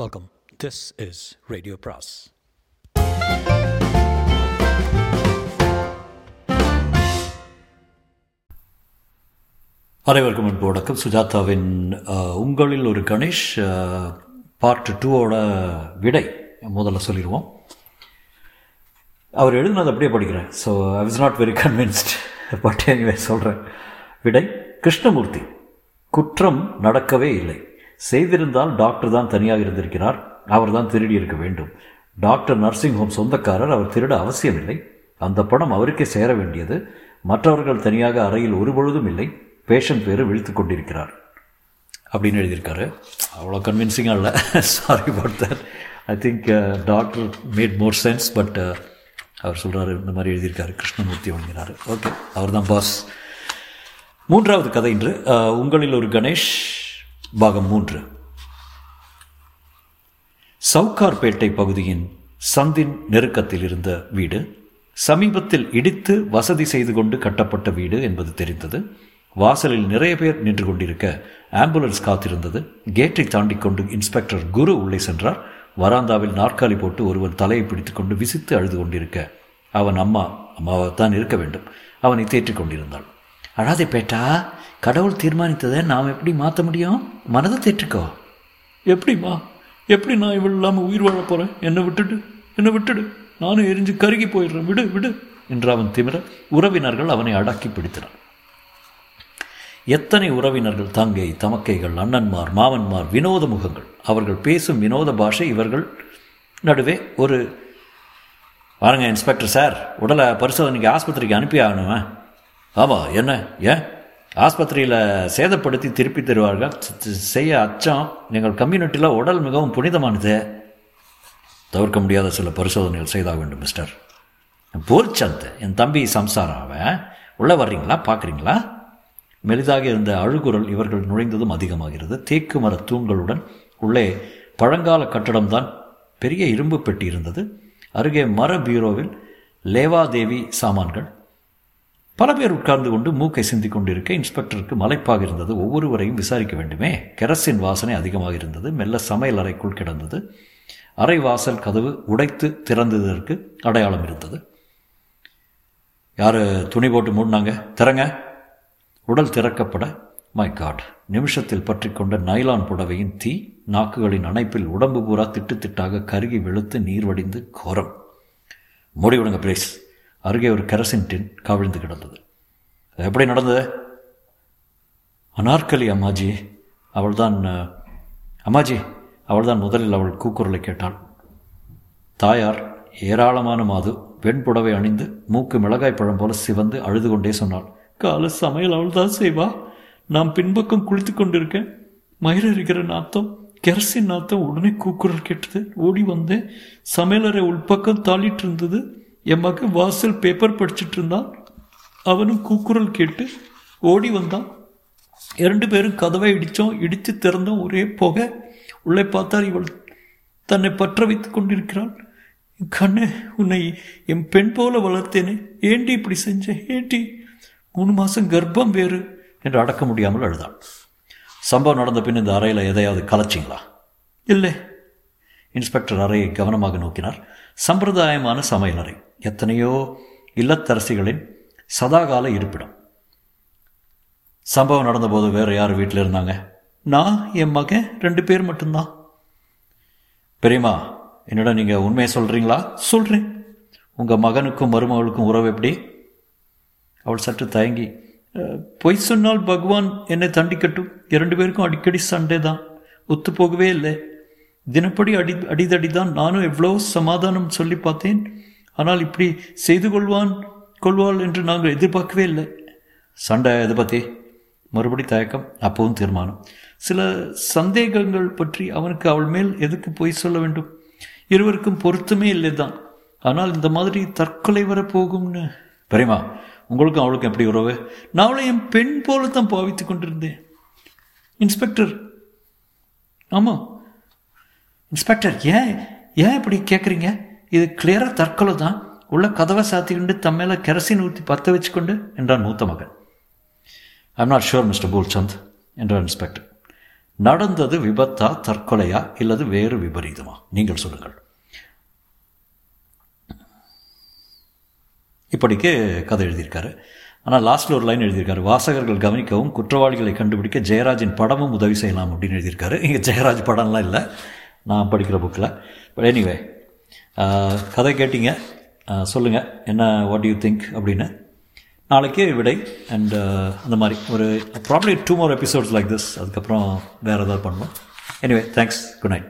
Welcome this is radio பிராஸ் அனைவருக்கும் அன்பு வணக்கம். சுஜாதாவின் உங்களில் ஒரு கணேஷ் பார்ட் டூவோட விடை முதல்ல சொல்லிடுவோம். அவர் எழுதுனது அப்படியே படிக்கிறேன். So I was not very convinced but anyway சொல்கிறேன் விடை கிருஷ்ணமூர்த்தி குற்றம் நடக்கவே இல்லை. செய்திருந்தால் டாக்டர் தான் தனியாக இருந்திருக்கிறார். அவர் தான் திருடி இருக்க வேண்டும். டாக்டர் நர்சிங் ஹோம் சொந்தக்காரர் அவர் திருட அவசியமில்லை. அந்த பணம் அவருக்கே சேர வேண்டியது. மற்றவர்கள் தனியாக அறையில் ஒருபொழுதும் இல்லை. பேஷண்ட் பேர் விழித்து கொண்டிருக்கிறார். அப்படின்னு எழுதியிருக்காரு. அவ்வளோ கன்வின்சிங்காக இல்லை. Sorry about that I think doctor made more sense but அவர் சொல்கிறாரு இந்த மாதிரி எழுதியிருக்காரு. கிருஷ்ணமூர்த்தி வழங்கினார் ஓகே அவர் தான் பாஸ் மூன்றாவது கதை இன்று. Uh, உங்களில் ஒரு கணேஷ் பாகம் மூன்று. சவுகார்பேட்டை பகுதியின் சந்தின் நெருக்கத்தில் இருந்த வீடு சமீபத்தில் இடித்து வசதி செய்து கொண்டு கட்டப்பட்ட வீடு என்பது தெரிந்தது. வாசலில் நிறைய பேர் நின்று கொண்டிருக்க ஆம்புலன்ஸ் காத்திருந்தது. கேட்டை தாண்டி கொண்டு இன்ஸ்பெக்டர் குரு உள்ளே சென்றார். வராந்தாவில் நாற்காலி போட்டு ஒருவன் தலையை பிடித்து கொண்டு விசித்து அழுது கொண்டிருக்க அவன் அம்மா அம்மாவைத்தான் இருக்க வேண்டும். அவனை தேற்றிக் கொண்டிருந்தாள். அழாதே பேட்டா கடவுள் தீர்மானித்ததை நாம் எப்படி மாற்ற முடியும்? மனதை தேற்றுக்கோ. எப்படிம்மா? எப்படி நான் இவள் இல்லாமல் உயிர் வாழ போகிறேன் என்னை விட்டுடு என்னை விட்டுடு. நானும் எரிஞ்சு கருகி போயிடுறேன். விடு விடு. என்று அவன் திமிர உறவினர்கள் அவனை அடக்கி பிடித்தனர். எத்தனை உறவினர்கள் தங்கை தமக்கைகள் அண்ணன்மார் மாமன்மார் வினோத முகங்கள். அவர்கள் பேசும் வினோத பாஷை இவர்கள். நடுவே ஒரு வாருங்க இன்ஸ்பெக்டர் சார் உடலை பரிசோதனைக்கு ஆஸ்பத்திரிக்கு அனுப்பி ஆகணுமா ஆமாம் என்ன? ஏன்? ஆஸ்பத்திரியில் சேதப்படுத்தி திருப்பி தருவார்கள். செய்ய அச்சம். எங்கள் கம்யூனிட்டியில் உடல் மிகவும் புனிதமானது. தவிர்க்க முடியாத சில பரிசோதனைகள் செய்தாக வேண்டும் மிஸ்டர். போர்ச்சந்த் என் தம்பி சம்சாரம் அவன் உள்ளே வர்றீங்களா? பார்க்குறீங்களா மெலிதாக இருந்த அழுகுரல் இவர்கள் நுழைந்ததும் அதிகமாகிறது. தேக்கு மர தூண்களுடன் உள்ளே பழங்கால கட்டடம்தான் பெரிய இரும்பு பெட்டி இருந்தது. அருகே மர பீரோவில் லேவாதேவி சாமான்கள். பல பேர் உட்கார்ந்து கொண்டு மூக்கை சிந்தி கொண்டிருக்க இன்ஸ்பெக்டருக்கு மலைப்பாக இருந்தது. ஒவ்வொருவரையும் விசாரிக்க வேண்டுமே. கெரசின் வாசனை அதிகமாக இருந்தது. மெல்ல சமையல் அறைக்குள் கிடந்தது. அறை வாசல் கதவு உடைத்து திறந்ததற்கு அடையாளம் இருந்தது. யார் துணி போட்டு மூடினாங்க? திறங்க. உடல் திறக்கப்பட. மை காட் நிமிஷத்தில் பற்றி கொண்ட நைலான் புடவையின் தீ நாக்குகளின் அணைப்பில் உடம்பு பூரா திட்டு திட்டாக கருகி வெளுத்து நீர் வடிந்து கோரம். மூடிவிடுங்க விடுங்க அருகே ஒரு கெரசின் டின் கவிழ்ந்து கிடந்தது. அது எப்படி நடந்தது? அனார்கலி அம்மாஜி அவள்தான் அம்மாஜி அவள்தான் முதலில் அவள் கூக்குரலை கேட்டாள். தாயார் ஏராளமான மாது வெண்புடவை அணிந்து மூக்கு மிளகாய் பழம் போல சிவந்து அழுது கொண்டே சொன்னாள். கால சமையல் அவள் தான் செய்வா. நான் பின்பக்கம் குளித்து கொண்டிருக்கேன். மயிர இருக்கிற நாத்தம் கெரசின் நாத்தம் உடனே கூக்குரல் கேட்டது. ஓடி வந்தேன் சமையலறை உள்பக்கம் தாளிட்டு இருந்தது என் மகன் வாசல் பேப்பர் படிச்சிட்டு இருந்தான். அவனும் கூக்குரல் கேட்டு ஓடி வந்தான். இரண்டு பேரும் கதவை இடித்தோம் இடித்து திறந்தோம் ஒரே போக. உள்ளே பார்த்தால் இவள் தன்னை பற்ற வைத்துக் கொண்டிருக்கிறாள். கண்ணே உன்னை என் பெண் போல வளர்த்தேனே. ஏண்டி இப்படி செஞ்சேன் ஏண்டி? மூணு மாதம் கர்ப்பம் வேறு. என்று அடக்க முடியாமல் அழுதாள். சம்பவம் நடந்த பின் இந்த அறையில் எதையாவது கலைச்சிங்களா? இல்லை. இன்ஸ்பெக்டர் அறையை கவனமாக நோக்கினார். சம்பிரதாயமான சமையலறை எத்தனையோ இல்லத்தரசிகளின் சதாகால இருப்பிடம். சம்பவம் நடந்தபோது வேறு யார் வீட்டில் இருந்தாங்க? நான் என் மகன் ரெண்டு பேர் மட்டும்தான். பெரியம்மா என்னிடம் நீங்கள் உண்மையை சொல்கிறீங்களா சொல்கிறேன் உங்கள் மகனுக்கும் மருமகளுக்கும் உறவு எப்படி? அவள் சற்று தயங்கி பொய் சொன்னால் பகவான் என்னை தண்டிக்கட்டும். இரண்டு பேருக்கும் அடிக்கடி சண்டை தான் ஒத்து போகவே இல்லை. தினப்படி அடி அடிதடி தான் நானும் எவ்வளோ சமாதானம் சொல்லி பார்த்தேன். ஆனால் இப்படி செய்து கொள்வான் கொள்வாள் என்று நாங்கள் எதிர்பார்க்கவே இல்லை. சண்டை அதை பற்றி மறுபடி தயக்கம் அப்பவும் தீர்மானம். சில சந்தேகங்கள் பற்றி அவனுக்கு அவள் மேல் எதுக்கு பொய் சொல்ல வேண்டும்? இருவருக்கும் பொருத்தமே இல்லை தான் ஆனால் இந்த மாதிரி தற்கொலை வர போகும்னு பெரியமா உங்களுக்கும் அவளுக்கும் எப்படி உறவு? நான் அவளை என் பெண் போல தான் பாவித்து கொண்டிருந்தேன். இன்ஸ்பெக்டர். ஆமாம் இன்ஸ்பெக்டர் ஏன் ஏன் இப்படி கேட்குறீங்க இது கிளியராக தற்கொலை தான். உள்ள கதவை சாத்திக்கிண்டு தம்மேல கெரசின் ஊற்றி பற்ற வச்சுக்கொண்டு என்றான் மூத்த மகன். I'm not sure mister Phoolchand என்றார் இன்ஸ்பெக்டர். நடந்தது விபத்தா தற்கொலையா இல்லது வேறு விபரீதமா? நீங்கள் சொல்லுங்கள். இப்படிக்கு கதை எழுதியிருக்காரு. ஆனால் லாஸ்ட்டில் ஒரு லைன் எழுதியிருக்காரு. வாசகர்கள் கவனிக்கவும் குற்றவாளிகளை கண்டுபிடிக்க ஜெயராஜின் படமும் உதவி செய்யலாம் அப்படின்னு எழுதியிருக்காரு. இங்கே ஜெயராஜ் படம்லாம் இல்லை. நான் படிக்கிற புக்கில் பட் எனிவே கதை கேட்டிங்க. சொல்லுங்கள் என்ன வாட் யூ திங்க் அப்படின்னு. நாளைக்கே விடை. அண்ட் அந்த மாதிரி. ஒரு probably two more episodes like this அதுக்கப்புறம் வேறு ஏதாவது பண்ணுவோம். Anyway thanks good night